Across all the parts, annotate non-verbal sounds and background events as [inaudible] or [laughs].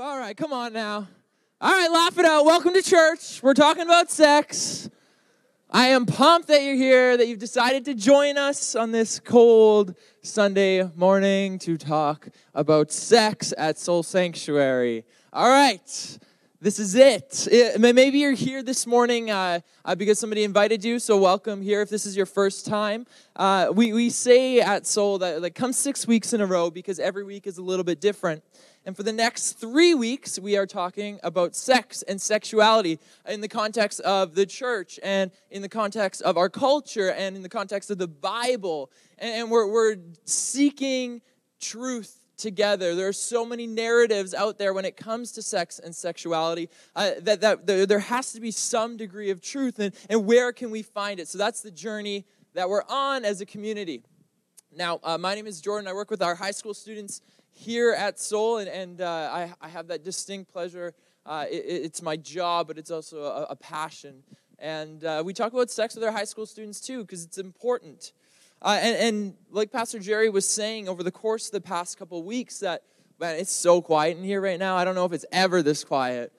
All right, come on now. All right, laugh it out. Welcome to church. We're talking about sex. I am pumped that you're here, that you've decided to join us on this cold Sunday morning to talk about sex at Soul Sanctuary. All right, this is it. it maybe you're here this morning uh, uh, because somebody invited you, so welcome here. If this is your first time, uh, we, we say at Soul that like come six weeks in a row because every week is a little bit different. And for the next three weeks, we are talking about sex and sexuality in the context of the church and in the context of our culture and in the context of the Bible. And we're, we're seeking truth together. There are so many narratives out there when it comes to sex and sexuality uh, that, that there has to be some degree of truth. And, and where can we find it? So that's the journey that we're on as a community. Now, uh, my name is Jordan. I work with our high school students here at Soul, and, and uh, I, I, have that distinct pleasure. Uh, it, it's my job, but it's also a, a passion. And uh, we talk about sex with our high school students too, because it's important. Uh, and, and, like Pastor Jerry was saying over the course of the past couple weeks, that man, it's so quiet in here right now. I don't know if it's ever this quiet.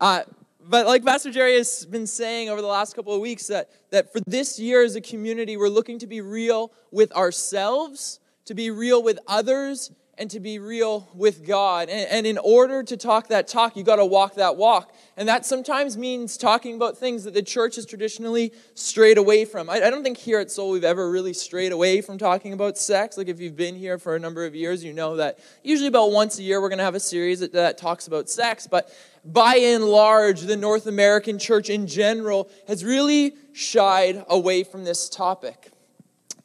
Uh, but like Pastor Jerry has been saying over the last couple of weeks, that, that for this year as a community, we're looking to be real with ourselves, to be real with others, and to be real with God. And, and in order to talk that talk, you got to walk that walk. And that sometimes means talking about things that the church has traditionally strayed away from. I, I don't think here at Soul we've ever really strayed away from talking about sex. Like if you've been here for a number of years, you know that usually about once a year we're going to have a series that, that talks about sex. But by and large, the North American church in general has really shied away from this topic.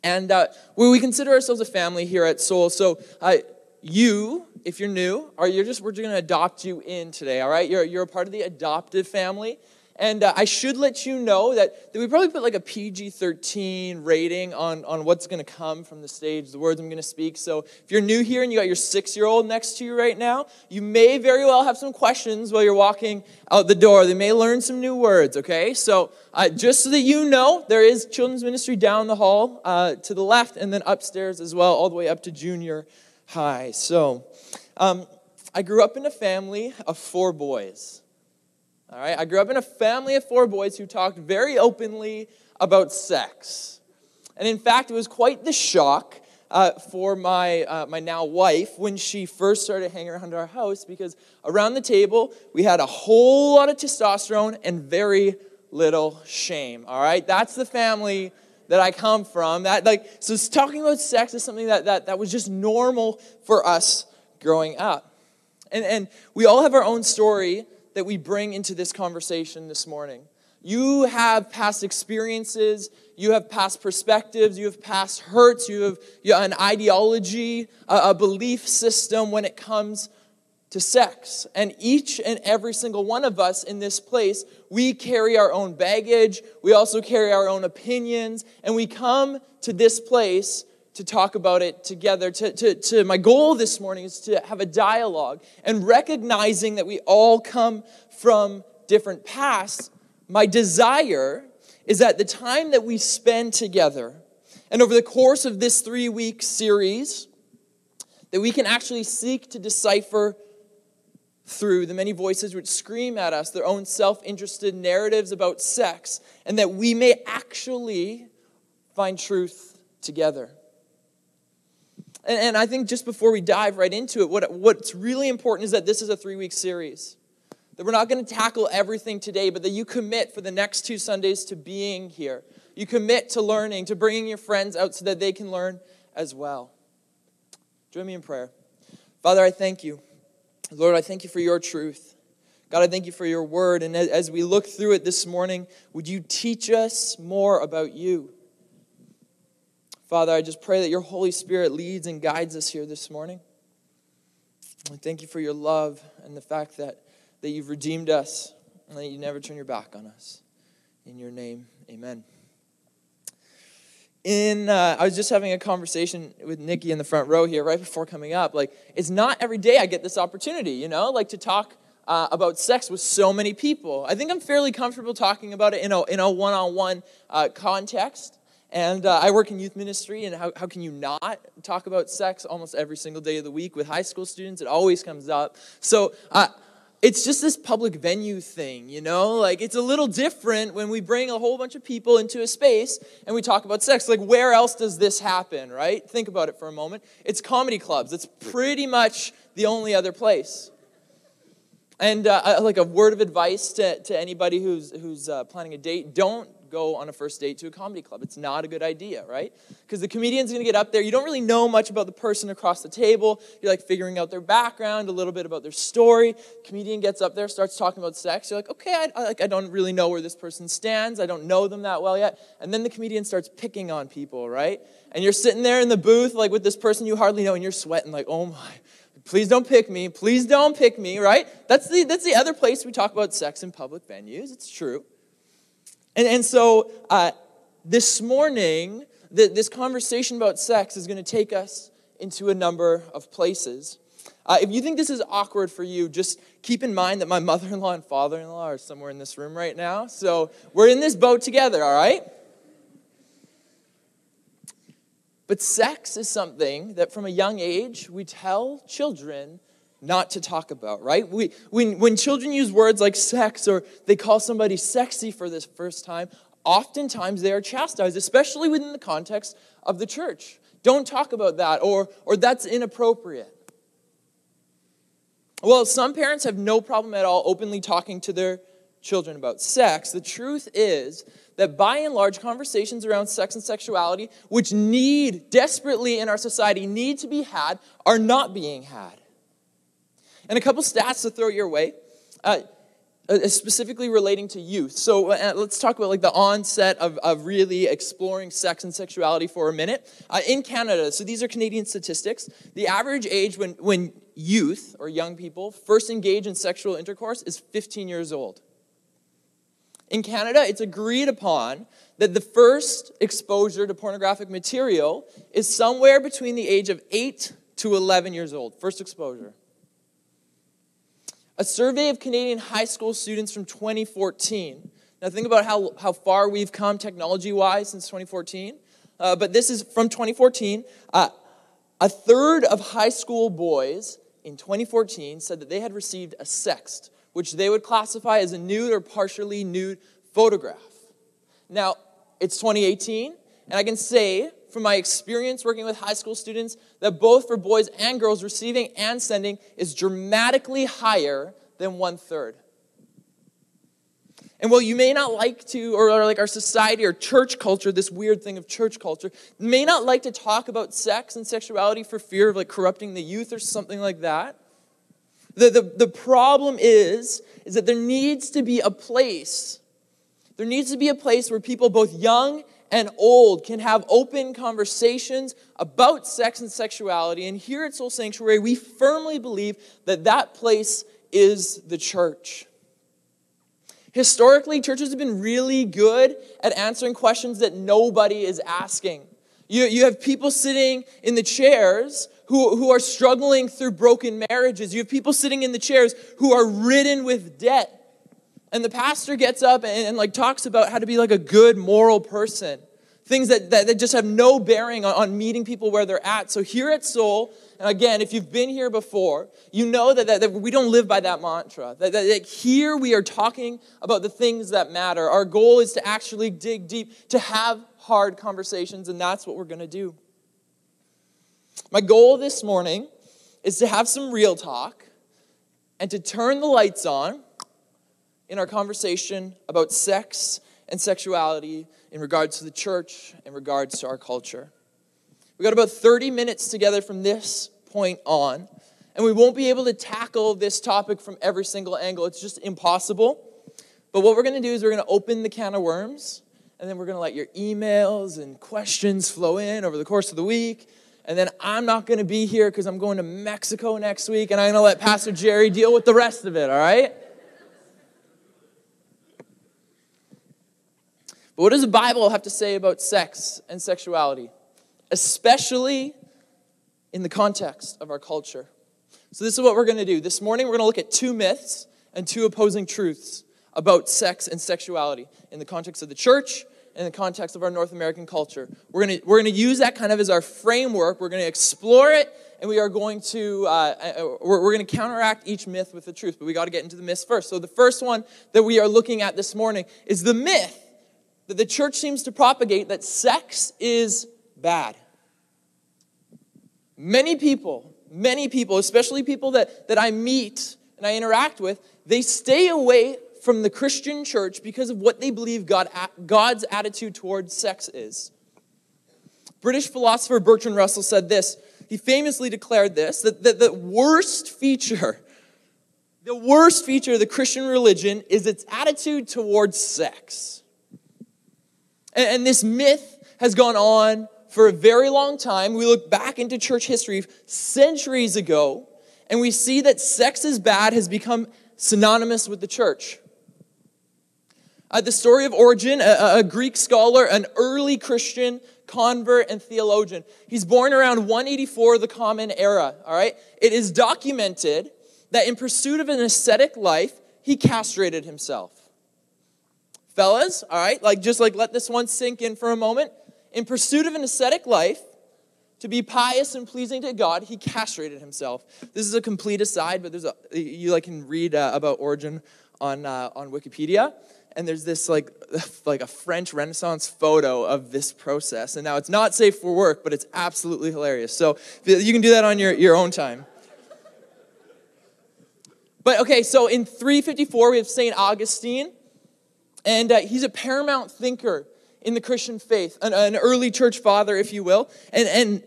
And uh, we consider ourselves a family here at Soul. So uh, you, if you're new, or you're just, we're just going to adopt you in today, all right? You're, you're a part of the adoptive family. And uh, I should let you know that, that we probably put like a PG 13 rating on, on what's going to come from the stage, the words I'm going to speak. So if you're new here and you got your six year old next to you right now, you may very well have some questions while you're walking out the door. They may learn some new words, okay? So uh, just so that you know, there is children's ministry down the hall uh, to the left and then upstairs as well, all the way up to junior high. So, um, I grew up in a family of four boys. All right, I grew up in a family of four boys who talked very openly about sex. And in fact, it was quite the shock uh, for my, uh, my now wife when she first started hanging around our house because around the table we had a whole lot of testosterone and very little shame. All right, that's the family that I come from. That like so talking about sex is something that that, that was just normal for us growing up. And and we all have our own story that we bring into this conversation this morning. You have past experiences, you have past perspectives, you have past hurts, you have, you have an ideology, a, a belief system when it comes to sex. And each and every single one of us in this place, we carry our own baggage, we also carry our own opinions, and we come to this place to talk about it together. To, to, to, my goal this morning is to have a dialogue and recognizing that we all come from different pasts. My desire is that the time that we spend together, and over the course of this three week series, that we can actually seek to decipher through the many voices which scream at us their own self interested narratives about sex, and that we may actually find truth together. And, and I think just before we dive right into it, what, what's really important is that this is a three week series. That we're not going to tackle everything today, but that you commit for the next two Sundays to being here. You commit to learning, to bringing your friends out so that they can learn as well. Join me in prayer. Father, I thank you. Lord, I thank you for your truth. God, I thank you for your word. And as we look through it this morning, would you teach us more about you? Father, I just pray that your Holy Spirit leads and guides us here this morning. I thank you for your love and the fact that, that you've redeemed us and that you never turn your back on us. In your name, amen in uh, i was just having a conversation with nikki in the front row here right before coming up like it's not every day i get this opportunity you know like to talk uh, about sex with so many people i think i'm fairly comfortable talking about it in a, in a one-on-one uh, context And uh, I work in youth ministry, and how, how can you not talk about sex almost every single day of the week with high school students? It always comes up. So uh, it's just this public venue thing, you know? Like, it's a little different when we bring a whole bunch of people into a space and we talk about sex. Like, where else does this happen, right? Think about it for a moment. It's comedy clubs, it's pretty much the only other place. And uh, like a word of advice to, to anybody who's, who's uh, planning a date don't go on a first date to a comedy club. It's not a good idea, right? Because the comedian's gonna get up there. You don't really know much about the person across the table. You're like figuring out their background, a little bit about their story. Comedian gets up there, starts talking about sex. You're like, okay, I, I, like, I don't really know where this person stands. I don't know them that well yet. And then the comedian starts picking on people, right? And you're sitting there in the booth, like with this person you hardly know, and you're sweating, like, oh my please don't pick me please don't pick me right that's the that's the other place we talk about sex in public venues it's true and, and so uh, this morning, the, this conversation about sex is going to take us into a number of places. Uh, if you think this is awkward for you, just keep in mind that my [laughs] mother in law and father in law are somewhere in this room right now. So we're in this boat together, all right? But sex is something that from a young age we tell children not to talk about, right? We, when, when children use words like sex or they call somebody sexy for the first time, oftentimes they are chastised, especially within the context of the church. Don't talk about that, or, or that's inappropriate. Well, some parents have no problem at all openly talking to their children about sex. The truth is that by and large, conversations around sex and sexuality, which need desperately in our society, need to be had, are not being had. And a couple stats to throw your way, uh, uh, specifically relating to youth. So uh, let's talk about like the onset of, of really exploring sex and sexuality for a minute. Uh, in Canada, so these are Canadian statistics, the average age when, when youth or young people first engage in sexual intercourse is 15 years old. In Canada, it's agreed upon that the first exposure to pornographic material is somewhere between the age of 8 to 11 years old. First exposure. A survey of Canadian high school students from 2014. Now, think about how, how far we've come technology wise since 2014. Uh, but this is from 2014. Uh, a third of high school boys in 2014 said that they had received a sext, which they would classify as a nude or partially nude photograph. Now, it's 2018, and I can say from my experience working with high school students that both for boys and girls, receiving and sending is dramatically higher than one third. And while you may not like to, or, like our society or church culture, this weird thing of church culture, may not like to talk about sex and sexuality for fear of like corrupting the youth or something like that. The, the, the problem is, is that there needs to be a place. There needs to be a place where people, both young and old can have open conversations about sex and sexuality. And here at Soul Sanctuary, we firmly believe that that place is the church. Historically, churches have been really good at answering questions that nobody is asking. You, you have people sitting in the chairs who, who are struggling through broken marriages. You have people sitting in the chairs who are ridden with debt and the pastor gets up and, and, like talks about how to be like a good moral person. Things that, that, that just have no bearing on, on, meeting people where they're at. So here at soul and again if you've been here before you know that, that, that we don't live by that mantra. That, that, that here we are talking about the things that matter. Our goal is to actually dig deep to have hard conversations and that's what we're going to do. My goal this morning is to have some real talk and to turn the lights on in our conversation about sex and sexuality in regards to the church, in regards to our culture. We got about 30 minutes together from this point on, and we won't be able to tackle this topic from every single angle. It's just impossible. But what we're going to do is we're going to open the can of worms, and then we're going to let your emails and questions flow in over the course of the week. And then I'm not going to be here because I'm going to Mexico next week, and I'm going to let Pastor Jerry deal with the rest of it, all right? What does the Bible have to say about sex and sexuality, especially in the context of our culture? So, this is what we're going to do. This morning, we're going to look at two myths and two opposing truths about sex and sexuality in the context of the church in the context of our North American culture. We're going to we're to use that kind of as our framework. We're going to explore it, and we are going to uh, uh we're, we're going to counteract each myth with the truth. But we got to get into the myths first. So the first one that we are looking at this morning is the myth that the church seems to propagate that sex is bad. Many people, many people, especially people that, that I meet and I interact with, they stay away from the Christian church because of what they believe God, God's attitude towards sex is. British philosopher Bertrand Russell said this. He famously declared this that, that the worst feature, the worst feature of the Christian religion is its attitude towards sex. And, and this myth has gone on for a very long time. We look back into church history centuries ago, and we see that sex is bad has become synonymous with the church. Uh, the story of Origen, a, a Greek scholar, an early Christian convert and theologian. He's born around 184 the Common Era, all right? It is documented that in pursuit of an ascetic life, he castrated himself. Fellas, all right, like just like let this one sink in for a moment. In pursuit of an ascetic life, to be pious and pleasing to God, he castrated himself. This is a complete aside, but there's a you like can read uh, about Origen on uh, on Wikipedia and there's this like [laughs] like a French Renaissance photo of this process. And now it's not safe for work, but it's absolutely hilarious. So you can do that on your, your own time. But okay, so in 354 we have Saint Augustine, and uh, he's a paramount thinker in the Christian faith, an, an early church father, if you will, and and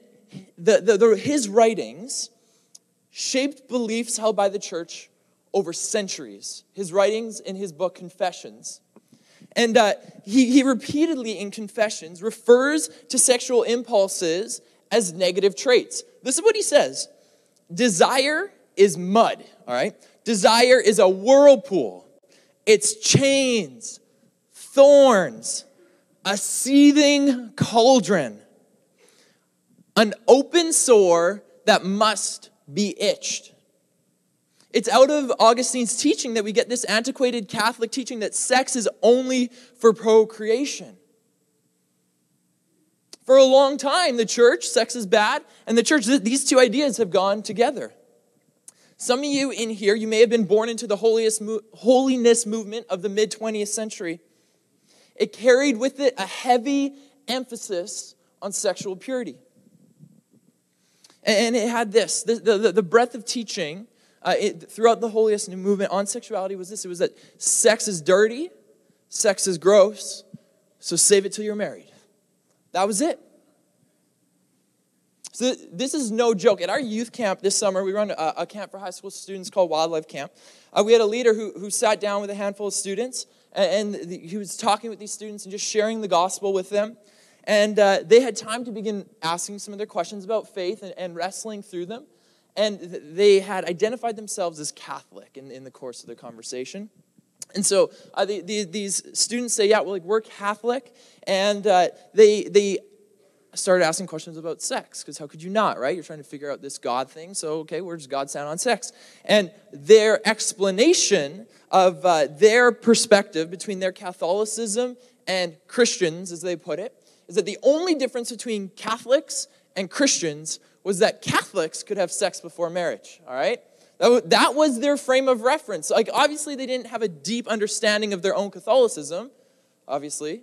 the, the, the, his writings shaped beliefs held by the church over centuries. His writings in his book, Confessions. And uh, he, he repeatedly, in Confessions, refers to sexual impulses as negative traits. This is what he says Desire is mud, all right? Desire is a whirlpool, it's chains, thorns, a seething cauldron, an open sore that must be itched. It's out of Augustine's teaching that we get this antiquated Catholic teaching that sex is only for procreation. For a long time, the church, sex is bad, and the church, these two ideas have gone together. Some of you in here, you may have been born into the holiness movement of the mid 20th century. It carried with it a heavy emphasis on sexual purity. And it had this the, the, the breadth of teaching uh, it, throughout the holiness movement on sexuality was this it was that sex is dirty, sex is gross, so save it till you're married. That was it. So this is no joke. At our youth camp this summer, we run a, a camp for high school students called Wildlife Camp. Uh, we had a leader who, who sat down with a handful of students, and, he was talking with these students and just sharing the gospel with them. And uh, they had time to begin asking some of their questions about faith and, and wrestling through them. And they had identified themselves as Catholic in, in the course of the conversation. And so uh, the, the, these students say, yeah, well, like, we're Catholic. And uh, they, they started asking questions about sex, because how could you not, right? You're trying to figure out this God thing. So, okay, where does God stand on sex? And their explanation of uh, their perspective between their Catholicism and Christians, as they put it, is that the only difference between Catholics and Christians was that Catholics could have sex before marriage, all right? That was their frame of reference. Like, obviously, they didn't have a deep understanding of their own Catholicism, obviously.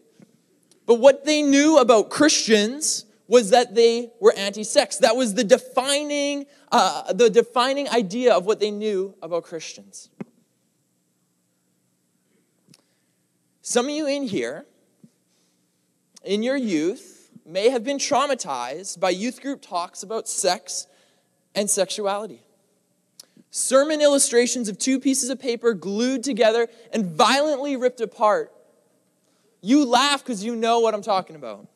But what they knew about Christians was that they were anti-sex. That was the defining, uh, the defining idea of what they knew about Christians. Some of you in here, in your youth, may have been traumatized by youth group talks about sex and sexuality. Sermon illustrations of two pieces of paper glued together and violently ripped apart. You laugh because you know what I'm talking about.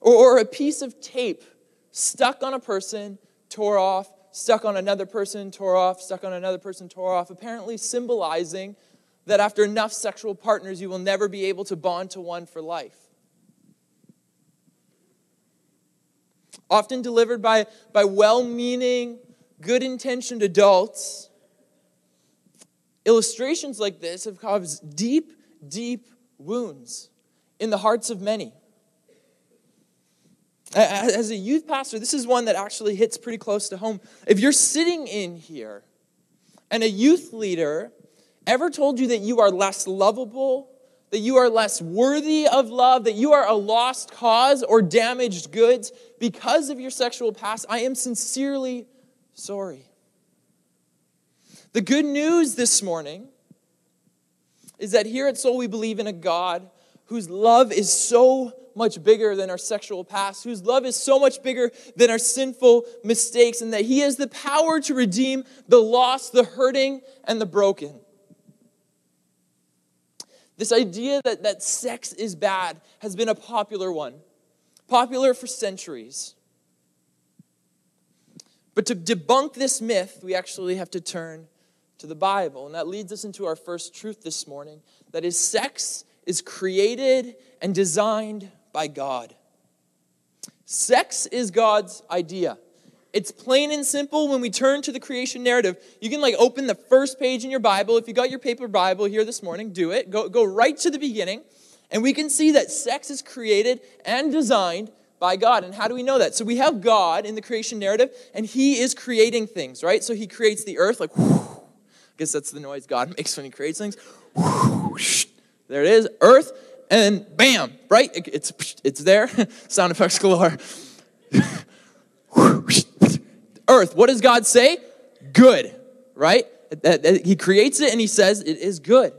Or, or a piece of tape stuck on a person, tore off, stuck on another person, tore off, stuck on another person, tore off, apparently symbolizing that after enough sexual partners, you will never be able to bond to one for life. often delivered by, by well meaning, good intentioned adults. Illustrations like this have caused deep, deep wounds in the hearts of many. As a youth pastor, this is one that actually hits pretty close to home. If you're sitting in here and a youth leader ever told you that you are less lovable, that you are less worthy of love, that you are a lost cause or damaged goods because of your sexual past, I am sincerely sorry. The good news this morning is that here at Soul we believe in a God whose love is so much bigger than our sexual past, whose love is so much bigger than our sinful mistakes, and that He has the power to redeem the lost, the hurting, and the broken. This idea that, that sex is bad has been a popular one, popular for centuries. But to debunk this myth, we actually have to turn to the Bible. And that leads us into our first truth this morning that is, sex is created and designed by God. Sex is God's idea. It's plain and simple when we turn to the creation narrative. You can like open the first page in your Bible. If you got your paper Bible here this morning, do it. Go, go right to the beginning. And we can see that sex is created and designed by God. And how do we know that? So we have God in the creation narrative, and He is creating things, right? So He creates the earth, like, whoosh, I guess that's the noise God [laughs] makes when He creates things. There it is, earth, and bam, right? It's, it's there. [laughs] Sound effects galore. [laughs] earth, what does God say? Good, right? He creates it and He says it is good.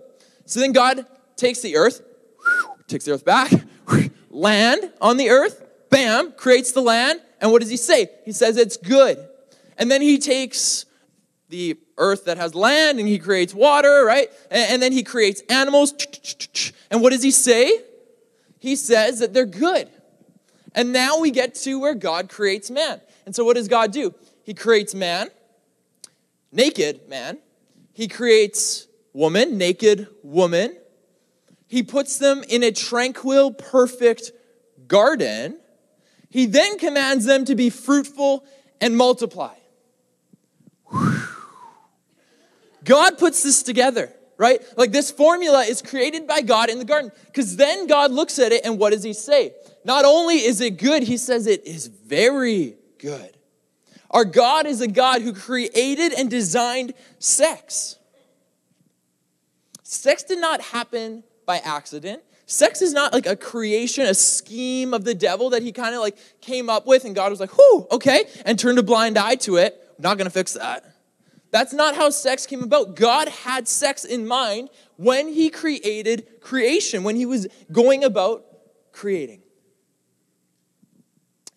So then God takes the earth, [sniffs] takes the earth back, [sniffs] land on the earth, bam, creates the land. And what does He say? He says it's good. And then He takes the earth that has land and he creates water, right? And, then he creates animals. And what does he say? He says that they're good. And now we get to where God creates man. And so what does God do? He creates man, naked man. He creates woman, naked woman. He puts them in a tranquil, perfect garden. He then commands them to be fruitful and multiply. God puts this together, right? Like this formula is created by God in the garden. Because then God looks at it and what does he say? Not only is it good, he says it is very good. Our God is a God who created and designed sex. Sex did not happen by accident. Sex is not like a creation, a scheme of the devil that he kind of like came up with and God was like, whew, okay, and turned a blind eye to it. I'm not gonna fix that. That's not how sex came about. God had sex in mind when He created creation, when He was going about creating.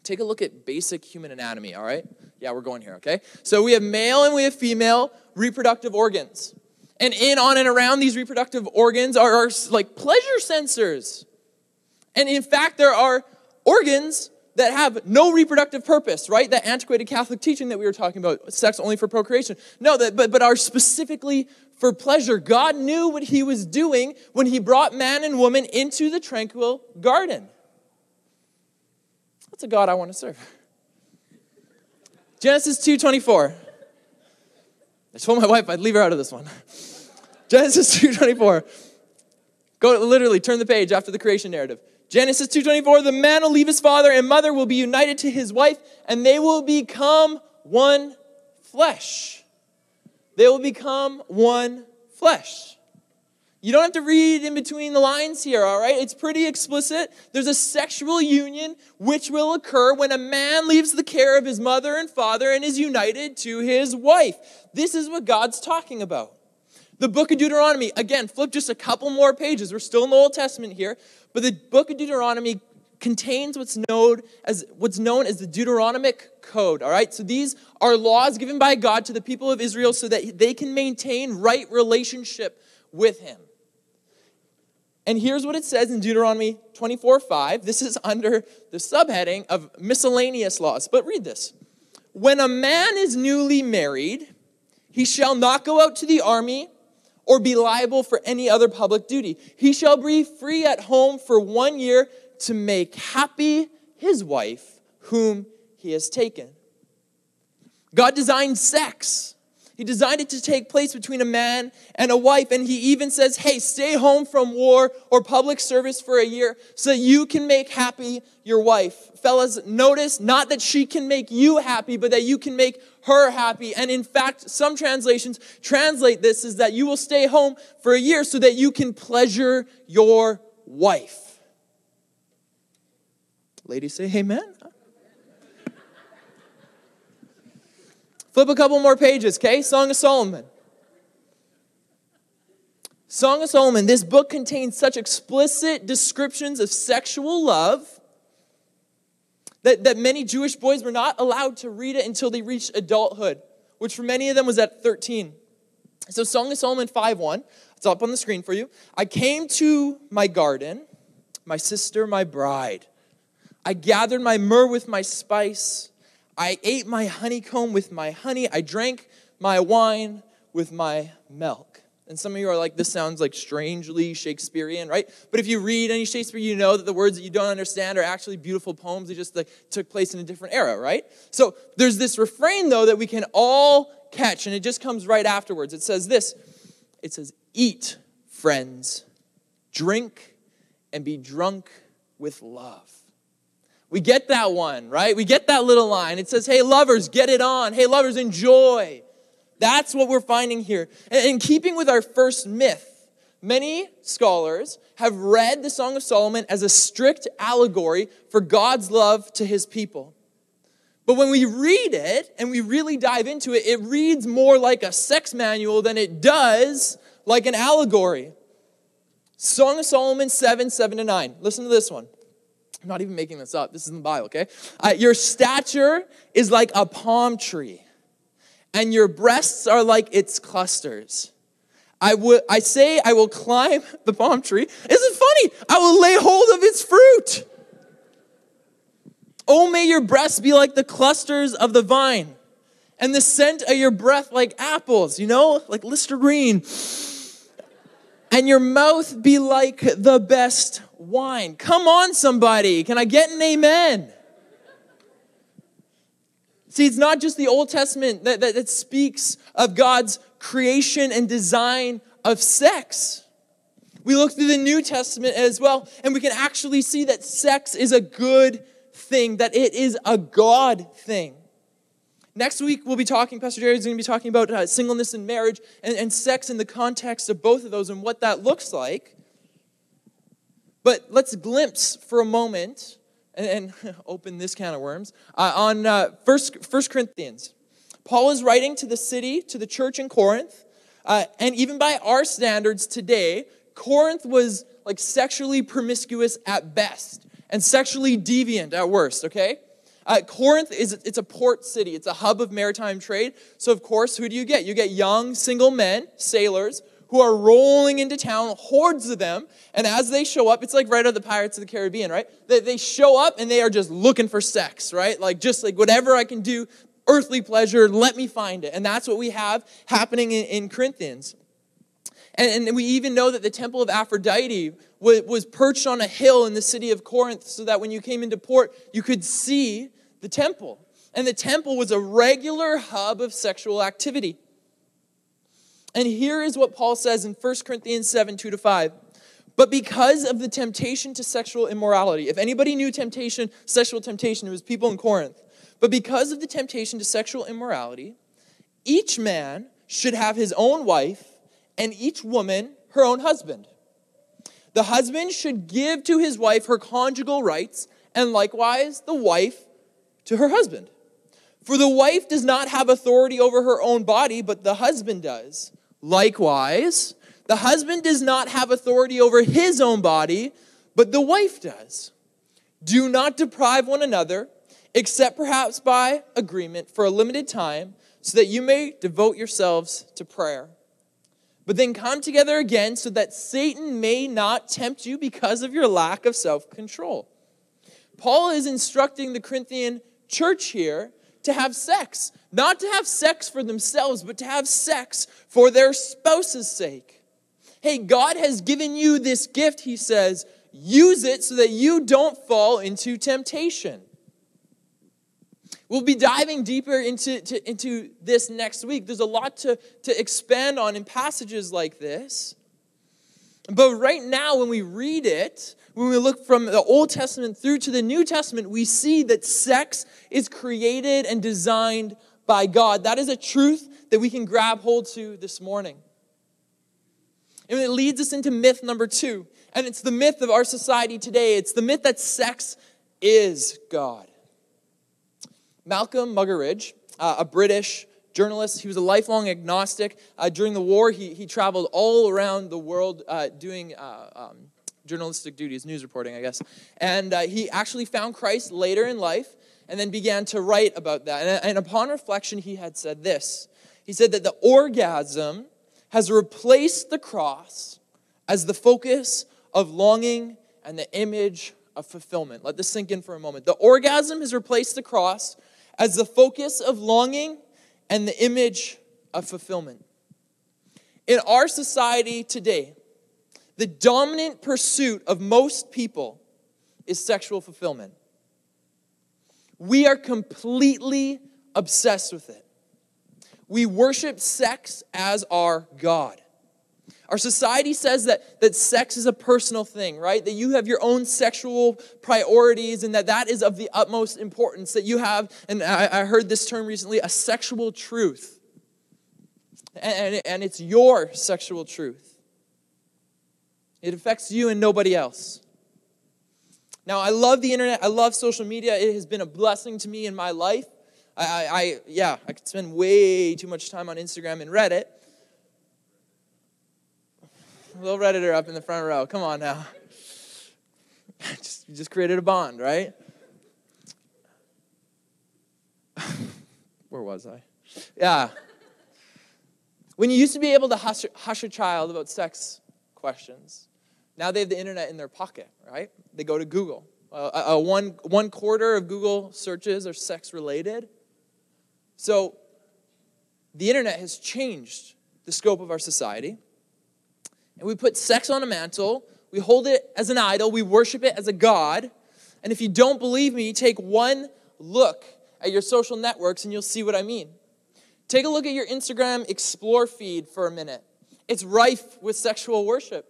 Take a look at basic human anatomy, all right? Yeah, we're going here, okay? So we have male and we have female reproductive organs. And in, on, and around these reproductive organs are, are like pleasure sensors. And in fact, there are organs that have no reproductive purpose, right? That antiquated Catholic teaching that we were talking about, sex only for procreation. No, that, but, but are specifically for pleasure. God knew what he was doing when he brought man and woman into the tranquil garden. That's a God I want to serve. Genesis 2.24. I told my wife I'd leave her out of this one. Genesis 2.24. Go literally turn the page after the creation narrative. Genesis 2:24 the man will leave his father and mother will be united to his wife and they will become one flesh. They will become one flesh. You don't have to read in between the lines here, all right? It's pretty explicit. There's a sexual union which will occur when a man leaves the care of his mother and father and is united to his wife. This is what God's talking about. The book of Deuteronomy, again, flip just a couple more pages. We're still in the Old Testament here. But the book of Deuteronomy contains what's known as what's known as the Deuteronomic code, all right? So these are laws given by God to the people of Israel so that they can maintain right relationship with him. And here's what it says in Deuteronomy 24 5. This is under the subheading of miscellaneous laws. But read this. When a man is newly married, he shall not go out to the army or be liable for any other public duty. He shall be free at home for one year to make happy his wife, whom he has taken. God designed sex. He designed it to take place between a man and a wife. And he even says, hey, stay home from war or public service for a year so that you can make happy your wife. Fellas, notice not that she can make you happy, but that you can make her happy. And in fact, some translations translate this as that you will stay home for a year so that you can pleasure your wife. Ladies say amen. Flip a couple more pages, okay? Song of Solomon. Song of Solomon, this book contains such explicit descriptions of sexual love that, that many Jewish boys were not allowed to read it until they reached adulthood, which for many of them was at 13. So Song of Solomon 5.1, it's up on the screen for you. I came to my garden, my sister, my bride. I gathered my myrrh with my spice. I ate my honeycomb with my honey. I drank my wine with my milk. And some of you are like, this sounds like strangely Shakespearean, right? But if you read any Shakespeare, you know that the words that you don't understand are actually beautiful poems. They just like, took place in a different era, right? So there's this refrain, though, that we can all catch, and it just comes right afterwards. It says this It says, Eat, friends, drink, and be drunk with love. We get that one, right? We get that little line. It says, Hey, lovers, get it on. Hey, lovers, enjoy. That's what we're finding here. And in keeping with our first myth, many scholars have read the Song of Solomon as a strict allegory for God's love to his people. But when we read it and we really dive into it, it reads more like a sex manual than it does like an allegory. Song of Solomon 7 7 to 9. Listen to this one. I'm not even making this up. This is in the Bible, okay? Uh, your stature is like a palm tree, and your breasts are like its clusters. I, would, I say I will climb [laughs] the palm tree. Isn't funny? I will lay hold of its fruit. Oh, may your breasts be like the clusters of the vine, and the scent of your breath like apples, you know, like Listerine. And your mouth be like the best wine. Come on, somebody. Can I get an amen? See, it's not just the Old Testament that, that, that speaks of God's creation and design of sex. We look through the New Testament as well, and we can actually see that sex is a good thing, that it is a God thing. Next week, we'll be talking, Pastor Jerry is going to be talking about uh, singleness and marriage and, and sex in the context of both of those and what that looks like. But let's glimpse for a moment and, and [laughs] open this can of worms uh, on uh, First, First Corinthians. Paul is writing to the city, to the church in Corinth, uh, and even by our standards today, Corinth was like sexually promiscuous at best and sexually deviant at worst, okay? Uh, Corinth is it's a port city. It's a hub of maritime trade. So of course, who do you get? You get young single men, sailors who are rolling into town, hordes of them. And as they show up, it's like right out of the Pirates of the Caribbean, right? They, they show up and they are just looking for sex, right? Like just like whatever I can do, earthly pleasure, let me find it. And that's what we have happening in, in Corinthians. And, and, we even know that the temple of Aphrodite was, was perched on a hill in the city of Corinth so that when you came into port, you could see the temple. And the temple was a regular hub of sexual activity. And here is what Paul says in 1 Corinthians 7 2 to 5. But because of the temptation to sexual immorality, if anybody knew temptation, sexual temptation, it was people in Corinth. But because of the temptation to sexual immorality, each man should have his own wife, and each woman her own husband. The husband should give to his wife her conjugal rights, and likewise the wife to her husband. For the wife does not have authority over her own body, but the husband does. Likewise, the husband does not have authority over his own body, but the wife does. Do not deprive one another, except perhaps by agreement for a limited time, so that you may devote yourselves to prayer. But then come together again so that Satan may not tempt you because of your lack of self control. Paul is instructing the Corinthian church here to have sex. Not to have sex for themselves, but to have sex for their spouse's sake. Hey, God has given you this gift, he says. Use it so that you don't fall into temptation. We'll be diving deeper into, to, into this next week. There's a lot to, to expand on in passages like this. But right now, when we read it, when we look from the Old Testament through to the New Testament, we see that sex is created and designed by God. That is a truth that we can grab hold to this morning. And it leads us into myth number two. And it's the myth of our society today. It's the myth that sex is God. Malcolm Muggeridge, uh, a British journalist, he was a lifelong agnostic. Uh, during the war, he, he traveled all around the world uh, doing uh, um, journalistic duties, news reporting, I guess. And uh, he actually found Christ later in life and then began to write about that. And, and upon reflection, he had said this He said that the orgasm has replaced the cross as the focus of longing and the image of fulfillment. Let this sink in for a moment. The orgasm has replaced the cross as the focus of longing and the image of fulfillment. In our society today, the dominant pursuit of most people is sexual fulfillment. We are completely obsessed with it. We worship sex as our God. Our society says that, that sex is a personal thing, right? That you have your own sexual priorities and that that is of the utmost importance. That you have, and I, I heard this term recently, a sexual truth. And, and, and it's your sexual truth. It affects you and nobody else. Now, I love the internet. I love social media. It has been a blessing to me in my life. I, I, I yeah, I could spend way too much time on Instagram and Reddit little Redditor up in the front row. Come on now. [laughs] just, just created a bond, right? [laughs] Where was I? Yeah. When you used to be able to hush, hush a child about sex questions, now they have the internet in their pocket, right? They go to Google. Uh, a one, one quarter of Google searches are sex related. So the internet has changed the scope of our society and we put sex on a mantle. We hold it as an idol. We worship it as a god. And if you don't believe me, take one look at your social networks and you'll see what I mean. Take a look at your Instagram Explore feed for a minute. It's rife with sexual worship.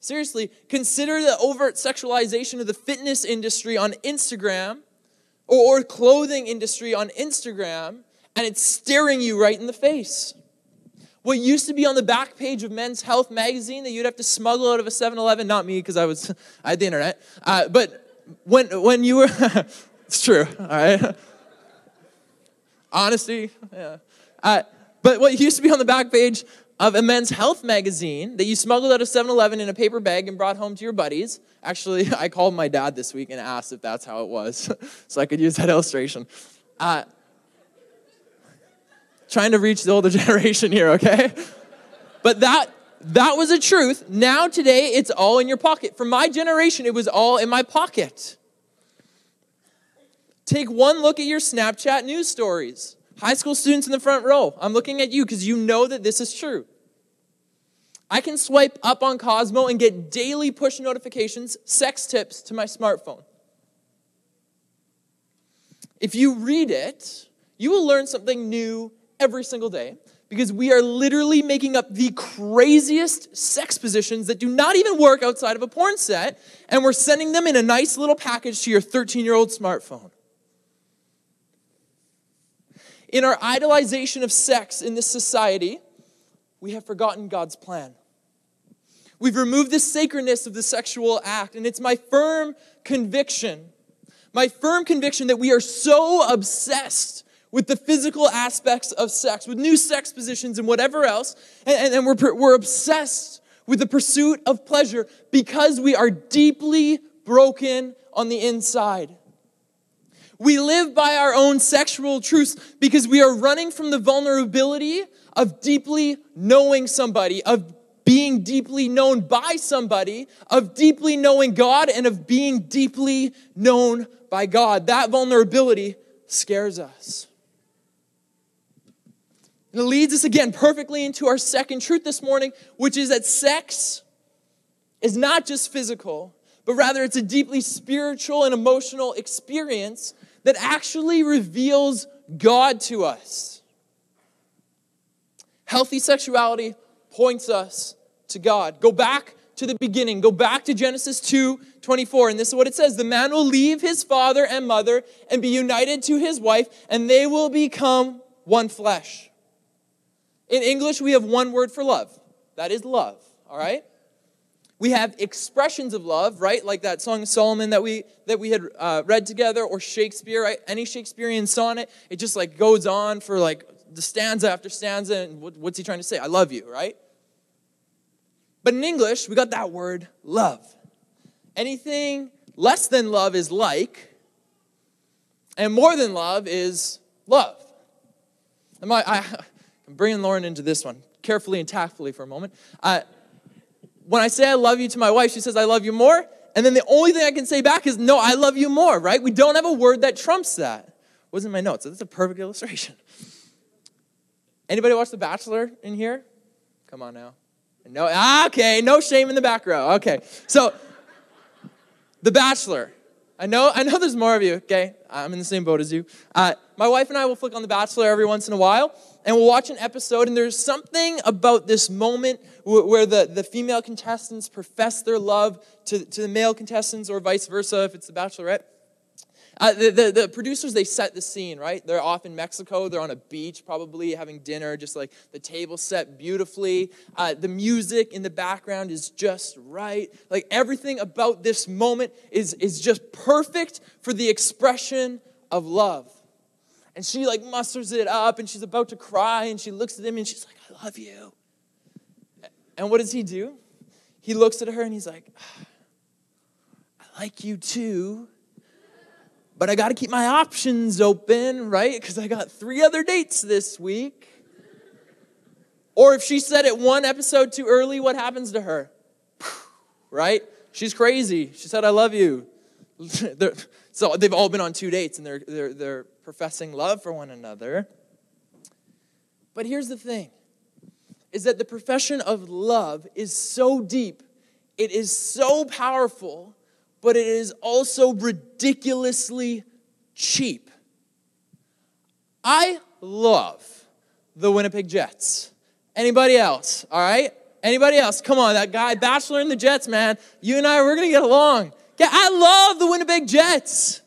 Seriously, consider the overt sexualization of the fitness industry on Instagram or, or clothing industry on Instagram, and it's staring you right in the face. What used to be on the back page of Men's Health magazine that you'd have to smuggle out of a 7-Eleven, not me because I was [laughs] I had the internet, uh, but when when you were, [laughs] it's true, all right. Honesty, yeah. Uh, but what used to be on the back page of a Men's Health magazine that you smuggled out of 7-Eleven in a paper bag and brought home to your buddies. Actually, [laughs] I called my dad this week and asked if that's how it was, [laughs] so I could use that illustration. Uh, trying to reach the older [laughs] generation here, okay? But that that was a truth. Now today it's all in your pocket. For my generation it was all in my pocket. Take one look at your Snapchat news stories. High school students in the front row, I'm looking at you because you know that this is true. I can swipe up on Cosmo and get daily push notifications, sex tips to my smartphone. If you read it, you will learn something new every single day because we are literally making up the craziest sex positions that do not even work outside of a porn set, and we're sending them in a nice little package to your 13 year old smartphone. In our idolization of sex in this society, we have forgotten God's plan. We've removed the sacredness of the sexual act, and it's my firm conviction, my firm conviction that we are so obsessed with the physical aspects of sex, with new sex positions and whatever else. And, and, we're, we're obsessed with the pursuit of pleasure because we are deeply broken on the inside. We live by our own sexual truths because we are running from the vulnerability of deeply knowing somebody, of being deeply known by somebody, of deeply knowing God, and of being deeply known by God. That vulnerability scares us. And it leads us again perfectly into our second truth this morning, which is that sex is not just physical, but rather it's a deeply spiritual and emotional experience that actually reveals God to us. Healthy sexuality points us to God. Go back to the beginning. Go back to Genesis 2 24, and this is what it says The man will leave his father and mother and be united to his wife, and they will become one flesh. In English, we have one word for love that is love, all right? We have expressions of love, right? Like that song Solomon that we that we had uh, read together, or Shakespeare, right? Any Shakespearean sonnet, it just like goes on for like the stanza after stanza, and what, what's he trying to say? I love you, right? But in English, we got that word love. Anything less than love is like, and more than love is love. Am I, I, [laughs] am bringing Lauren into this one carefully and tactfully for a moment. Uh, when I say I love you to my wife, she says, I love you more. And then the only thing I can say back is, no, I love you more, right? We don't have a word that trumps that. Wasn't my notes. So that's a perfect illustration. [laughs] Anybody watch The Bachelor in here? Come on now. No, ah, okay, no shame in the back row. Okay. So The Bachelor. I know, I know there's more of you, okay? I'm in the same boat as you. Uh, my wife and I will flick on The Bachelor every once in a while, and we'll watch an episode, and there's something about this moment where the, the female contestants profess their love to, to the male contestants, or vice versa if it's The Bachelorette. Uh, the, the, the, producers, they set the scene, right? They're off in Mexico. They're on a beach, probably having dinner, just like the table set beautifully. Uh, the music in the background is just right. Like everything about this moment is, is just perfect for the expression of love. And she like musters it up and she's about to cry and she looks at him and she's like, I love you. And what does he do? He looks at her and he's like, I like you too but I got to keep my options open, right? Because I got three other dates this week. Or if she said it one episode too early, what happens to her? [sighs] Right? She's crazy. She said, I love you. [laughs] so they've all been on two dates and they're, they're, they're professing love for one another. But here's the thing is that the profession of love is so deep, it is so powerful but it is also ridiculously cheap. I love the Winnipeg Jets. Anybody else? All right? Anybody else? Come on, that guy, Bachelor in the Jets, man. You and I, we're gonna get along. Yeah, I love the Winnipeg Jets.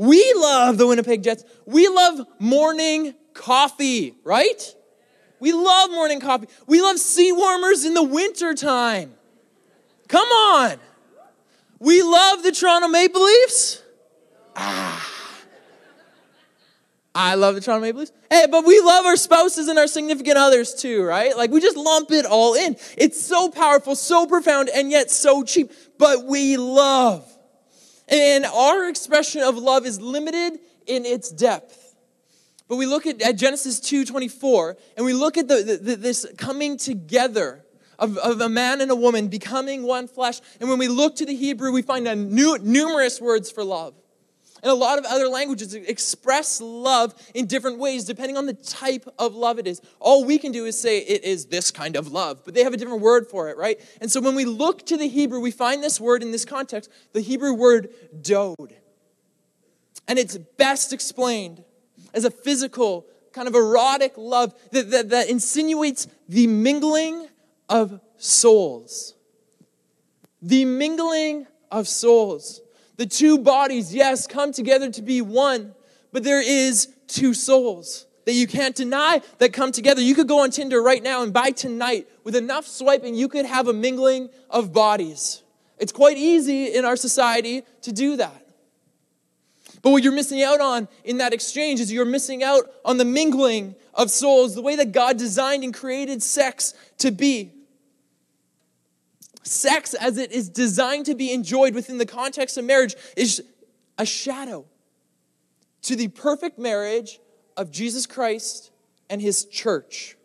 We love the Winnipeg Jets. We love morning coffee, right? We love morning coffee. We love seat warmers in the wintertime. Come on. We love the Toronto Maple Leafs. Ah. I love the Toronto Maple Leafs. Hey, but we love our spouses and our significant others too, right? Like we just lump it all in. It's so powerful, so profound, and yet so cheap. But we love. And our expression of love is limited in its depth. But we look at, at Genesis 2:24, and we look at the, the, this coming together of, of a man and a woman becoming one flesh. And when we look to the Hebrew, we find a new, numerous words for love. And a lot of other languages express love in different ways depending on the type of love it is. All we can do is say it is this kind of love, but they have a different word for it, right? And so when we look to the Hebrew, we find this word in this context, the Hebrew word dode. And it's best explained as a physical, kind of erotic love that, that, that insinuates the mingling of souls. The mingling of souls. The two bodies, yes, come together to be one, but there is two souls that you can't deny that come together. You could go on Tinder right now and by tonight, with enough swiping, you could have a mingling of bodies. It's quite easy in our society to do that. But what you're missing out on in that exchange is you're missing out on the mingling of souls, the way that God designed and created sex to be. Sex, as it is designed to be enjoyed within the context of marriage, is a shadow to the perfect marriage of Jesus Christ and his church.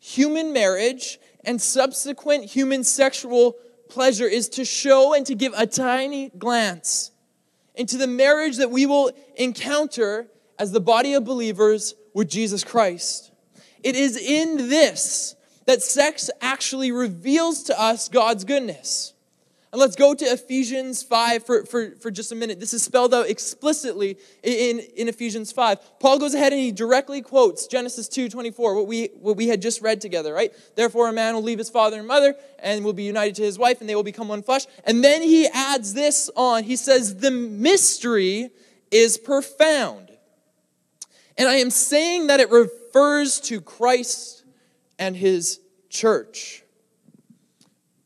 Human marriage and subsequent human sexual pleasure is to show and to give a tiny glance into the marriage that we will encounter as the body of believers with Jesus Christ. It is in this that sex actually reveals to us God's goodness. And let's go to Ephesians 5 for, for, for just a minute. This is spelled out explicitly in, in Ephesians 5. Paul goes ahead and he directly quotes Genesis 2 24, what we, what we had just read together, right? Therefore, a man will leave his father and mother and will be united to his wife, and they will become one flesh. And then he adds this on. He says, The mystery is profound. And I am saying that it refers to Christ and his church.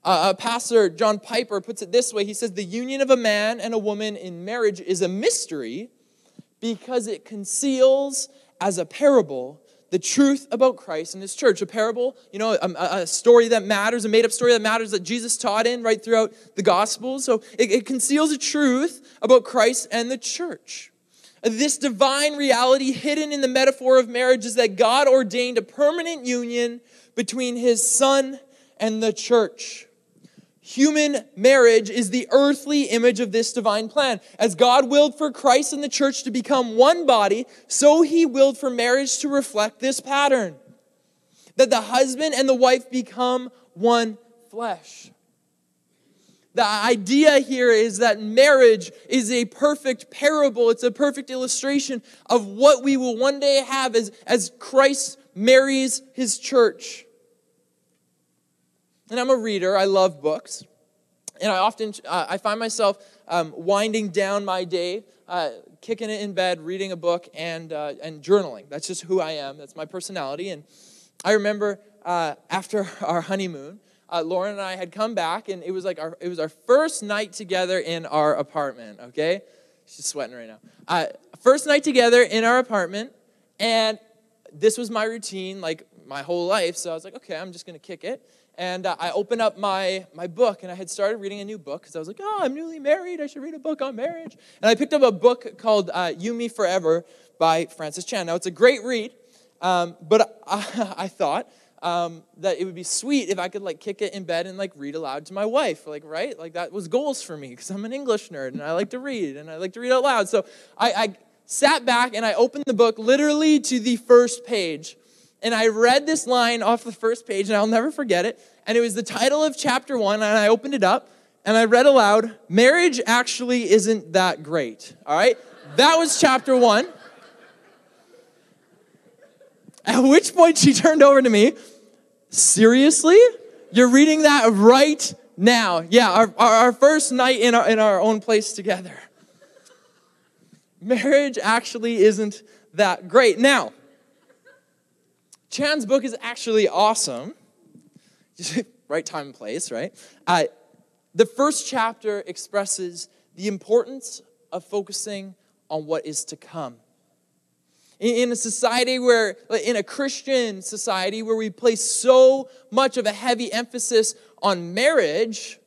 Uh, Pastor John Piper puts it this way He says, The union of a man and a woman in marriage is a mystery because it conceals as a parable the truth about Christ and his church. A parable, you know, a, a, story that matters, a made up story that matters that Jesus taught in right throughout the Gospels. So it, it conceals a truth about Christ and the church. This divine reality hidden in the metaphor of marriage is that God ordained a permanent union between his son and the church. Human marriage is the earthly image of this divine plan. As God willed for Christ and the church to become one body, so he willed for marriage to reflect this pattern that the husband and the wife become one flesh. The idea here is that marriage is a perfect parable. It's a perfect illustration of what we will one day have as, as Christ marries his church. And I'm a reader, I love books. And I often, uh, I find myself um, winding down my day, uh, kicking it in bed, reading a book, and, uh, and journaling. That's just who I am. That's my personality. And I remember uh, after [laughs] our honeymoon, uh, Lauren and I had come back, and it was like our, it was our first night together in our apartment, okay? She's sweating right now. Uh, first night together in our apartment, and this was my routine, like my whole life. So I was like, okay, I'm just gonna kick it and uh, I opened up my, my book, and I had started reading a new book because I was like, oh, I'm newly married. I should read a book on marriage. And I picked up a book called uh, You, Me, Forever by Francis Chan. Now, it's a great read, um, but I, [laughs] I thought um, that it would be sweet if I could like kick it in bed and like read aloud to my wife, like right, like that was goals for me because I'm an English nerd and I like to read and I like to read out loud. So I, I sat back and I opened the book literally to the first page, and I read this line off the first page, and I'll never forget it. And it was the title of chapter one, and I opened it up and I read aloud Marriage actually isn't that great. All right? That was chapter one. At which point she turned over to me, Seriously? You're reading that right now? Yeah, our, our, our first night in our, in our own place together. Marriage actually isn't that great. Now, Chan's book is actually awesome. [laughs] right time and place, right? Uh, the first chapter expresses the importance of focusing on what is to come. In a society where, in a Christian society where we place so much of a heavy emphasis on marriage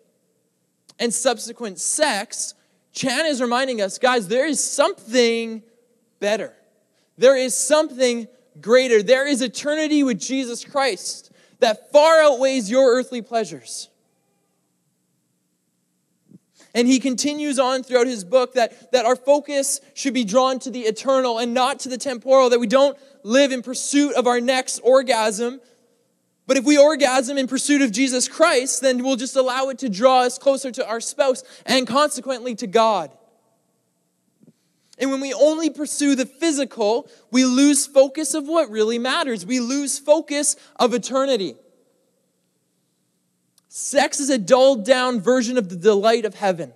and subsequent sex, Chan is reminding us, guys, there is something better. There is something greater. There is eternity with Jesus Christ that far outweighs your earthly pleasures. And he continues on throughout his book that, that our focus should be drawn to the eternal and not to the temporal, that we don't live in pursuit of our next orgasm. But if we orgasm in pursuit of Jesus Christ, then we'll just allow it to draw us closer to our spouse and consequently to God. And when we only pursue the physical, we lose focus of what really matters. We lose focus of eternity. Sex is a dulled down version of the delight of heaven.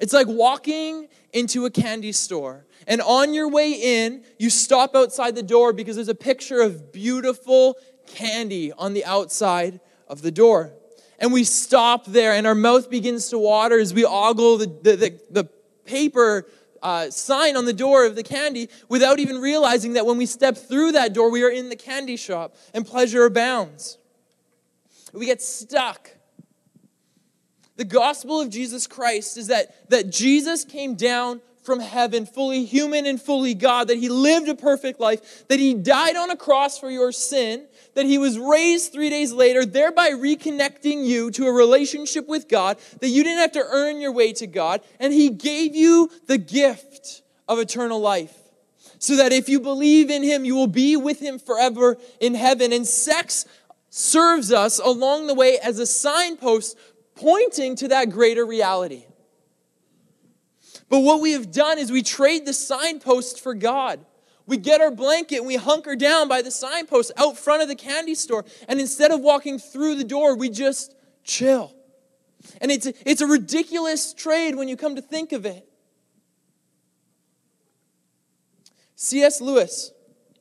It's like walking into a candy store, and on your way in, you stop outside the door because there's a picture of beautiful candy on the outside of the door. And we stop there, and our mouth begins to water as we ogle the, the, the, the paper uh, sign on the door of the candy without even realizing that when we step through that door, we are in the candy shop and pleasure abounds. We get stuck. The gospel of Jesus Christ is that, that Jesus came down from heaven, fully human and fully God, that he lived a perfect life, that he died on a cross for your sin, that he was raised three days later, thereby reconnecting you to a relationship with God, that you didn't have to earn your way to God, and he gave you the gift of eternal life. So that if you believe in him, you will be with him forever in heaven. And sex serves us along the way as a signpost pointing to that greater reality. But what we have done is we trade the signpost for God. We get our blanket and we hunker down by the signpost out front of the candy store. And instead of walking through the door, we just chill. And it's it's a ridiculous trade when you come to think of it. C.S. Lewis,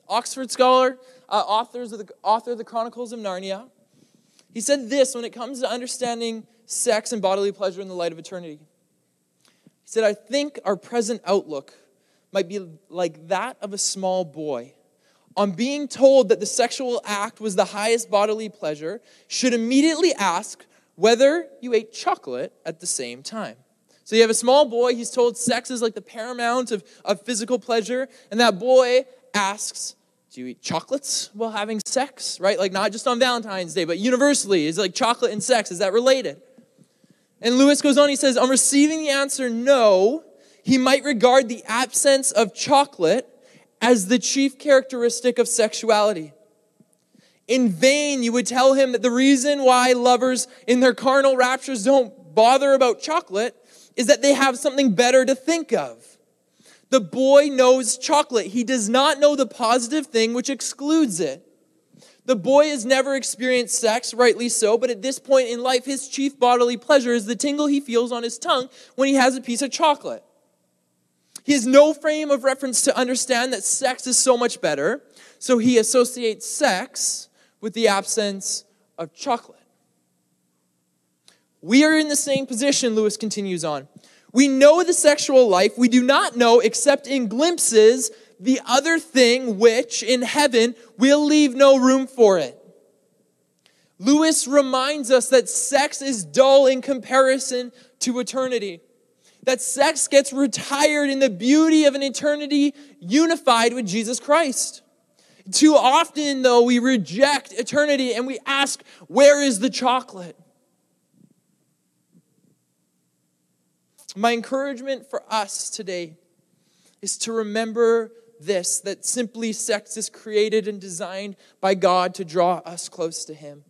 Oxford scholar, uh, authors of the, author of the Chronicles of Narnia, he said this when it comes to understanding sex and bodily pleasure in the light of eternity. He said, I think our present outlook might be like that of a small boy. On being told that the sexual act was the highest bodily pleasure, should immediately ask whether you ate chocolate at the same time. So you have a small boy, he's told sex is like the paramount of, of physical pleasure, and that boy asks, Do you eat chocolates while having sex? Right? Like not just on Valentine's Day, but universally. Is like chocolate and sex, is that related? And Lewis goes on, he says, On receiving the answer no, he might regard the absence of chocolate as the chief characteristic of sexuality. In vain, you would tell him that the reason why lovers in their carnal raptures don't bother about chocolate is that they have something better to think of. The boy knows chocolate. He does not know the positive thing which excludes it. The boy has never experienced sex, rightly so, but at this point in life, his chief bodily pleasure is the tingle he feels on his tongue when he has a piece of chocolate. He has no frame of reference to understand that sex is so much better, so he associates sex with the absence of chocolate. We are in the same position, Lewis continues on. We know the sexual life, we do not know, except in glimpses, the other thing which in heaven will leave no room for it. Lewis reminds us that sex is dull in comparison to eternity that sex gets retired in the beauty of an eternity unified with Jesus Christ. Too often, though, we reject eternity and we ask, Where is the chocolate? My encouragement for us today is to remember this that simply sex is created and designed by God to draw us close to Him.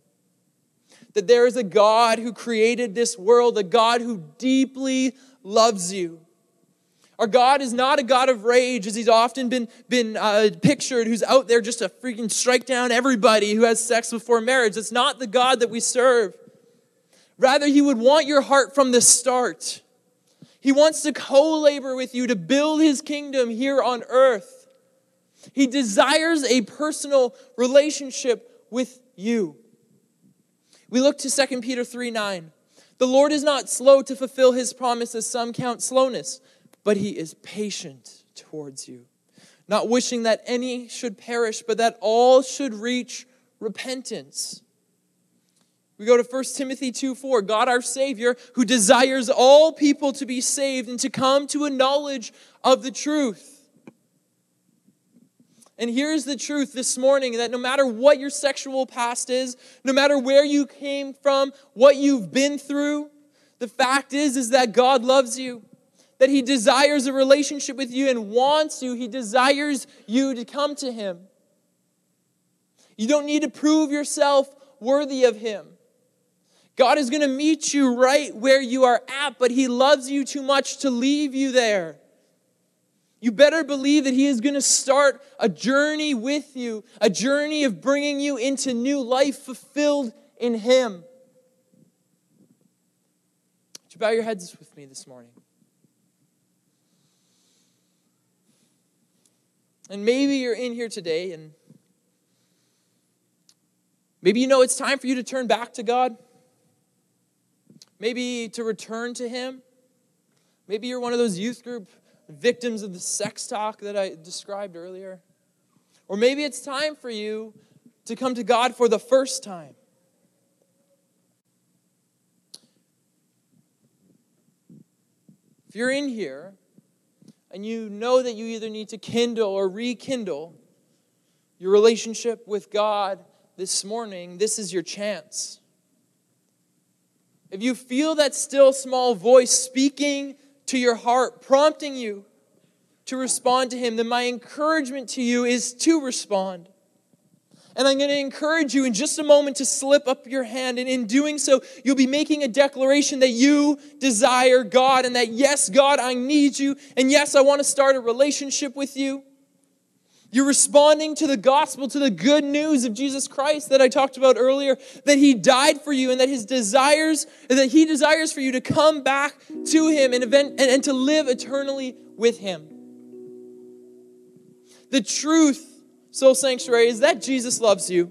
That there is a God who created this world, a God who deeply loves you. Our God is not a God of rage, as he's often been, been uh, pictured, who's out there just to freaking strike down everybody who has sex before marriage. It's not the God that we serve. Rather, he would want your heart from the start. He wants to co labor with you to build his kingdom here on earth. He desires a personal relationship with you. We look to 2 Peter 3 9. The Lord is not slow to fulfill his promise, as some count slowness, but he is patient towards you, not wishing that any should perish, but that all should reach repentance. We go to 1 Timothy 2 4. God, our Savior, who desires all people to be saved and to come to a knowledge of the truth. And here's the truth this morning that no matter what your sexual past is, no matter where you came from, what you've been through, the fact is is that God loves you. That he desires a relationship with you and wants you. He desires you to come to him. You don't need to prove yourself worthy of him. God is going to meet you right where you are at, but he loves you too much to leave you there. You better believe that He is going to start a journey with you, a journey of bringing you into new life fulfilled in Him. Would you bow your heads with me this morning? And maybe you're in here today and maybe you know it's time for you to turn back to God. Maybe to return to Him. Maybe you're one of those youth group victims of the sex talk that I described earlier. Or maybe it's time for you to come to God for the first time. If you're in here and you know that you either need to kindle or rekindle your relationship with God this morning, this is your chance. If you feel that still small voice speaking to your heart, prompting you to respond to Him, then my encouragement to you is to respond. And I'm going to encourage you in just a moment to slip up your hand. And in doing so, you'll be making a declaration that you desire God and that, yes, God, I need you. And yes, I want to start a relationship with you. You're responding to the gospel, to the good news of Jesus Christ that I talked about earlier, that he died for you and that his desires, that he desires for you to come back to him and, event, and, and to live eternally with him. The truth, Soul Sanctuary, is that Jesus loves you,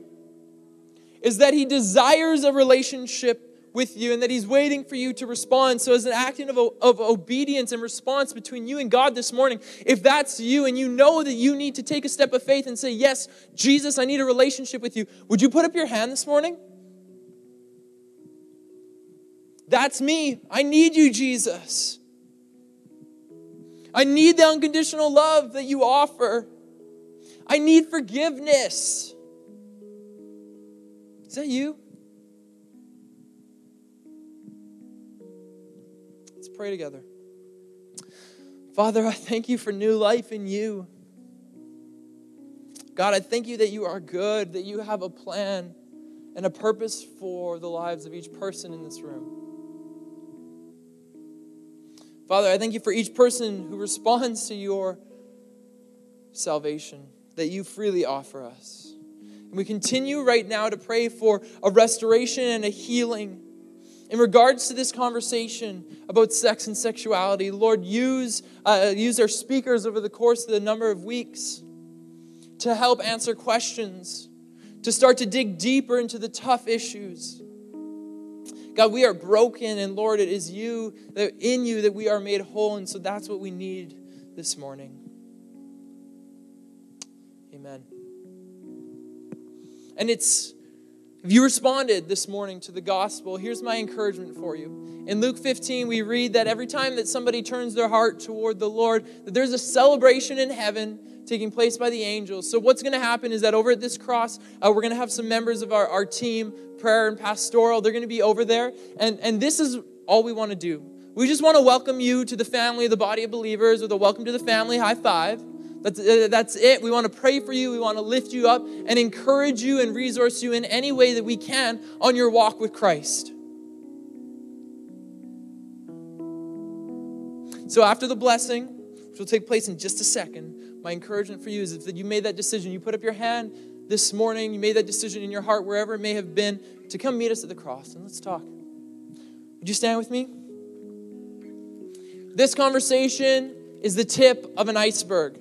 is that he desires a relationship with you and that He's waiting for you to respond. So, as an act of, of obedience and response between you and God this morning, if that's you and you know that you need to take a step of faith and say, Yes, Jesus, I need a relationship with you, would you put up your hand this morning? That's me. I need you, Jesus. I need the unconditional love that you offer. I need forgiveness. Is that you? Pray together. Father, I thank you for new life in you. God, I thank you that you are good, that you have a plan and a purpose for the lives of each person in this room. Father, I thank you for each person who responds to your salvation that you freely offer us. And we continue right now to pray for a restoration and a healing in regards to this conversation about sex and sexuality, Lord, use, uh, use our speakers over the course of the number of weeks to help answer questions, to start to dig deeper into the tough issues. God, we are broken, and Lord, it is you, that in you, that we are made whole, and so that's what we need this morning. Amen. And it's if you responded this morning to the gospel, here's my encouragement for you. In Luke 15, we read that every time that somebody turns their heart toward the Lord, that there's a celebration in heaven taking place by the angels. So, what's going to happen is that over at this cross, uh, we're going to have some members of our, our team, prayer and pastoral, they're going to be over there. And, and this is all we want to do. We just want to welcome you to the family, the body of believers, with a welcome to the family high five. That's, uh, that's it. We want to pray for you. We want to lift you up and encourage you and resource you in any way that we can on your walk with Christ. So, after the blessing, which will take place in just a second, my encouragement for you is that you made that decision. You put up your hand this morning, you made that decision in your heart, wherever it may have been, to come meet us at the cross and let's talk. Would you stand with me? This conversation is the tip of an iceberg.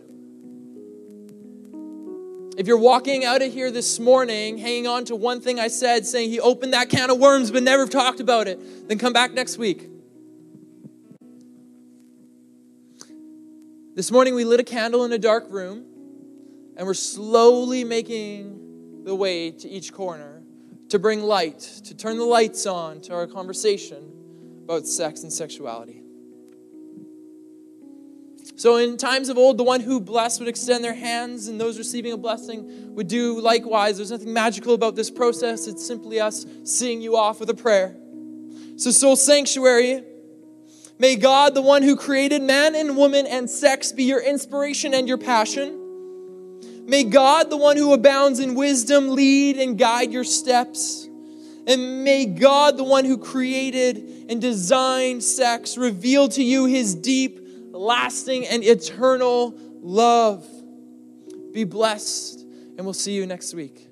If you're walking out of here this morning hanging on to one thing I said, saying he opened that can of worms but never talked about it, then come back next week. This morning we lit a candle in a dark room and we're slowly making the way to each corner to bring light, to turn the lights on to our conversation about sex and sexuality. So, in times of old, the one who blessed would extend their hands, and those receiving a blessing would do likewise. There's nothing magical about this process, it's simply us seeing you off with a prayer. So, Soul Sanctuary, may God, the one who created man and woman and sex, be your inspiration and your passion. May God, the one who abounds in wisdom, lead and guide your steps. And may God, the one who created and designed sex, reveal to you his deep lasting and eternal love. Be blessed, and we'll see you next week.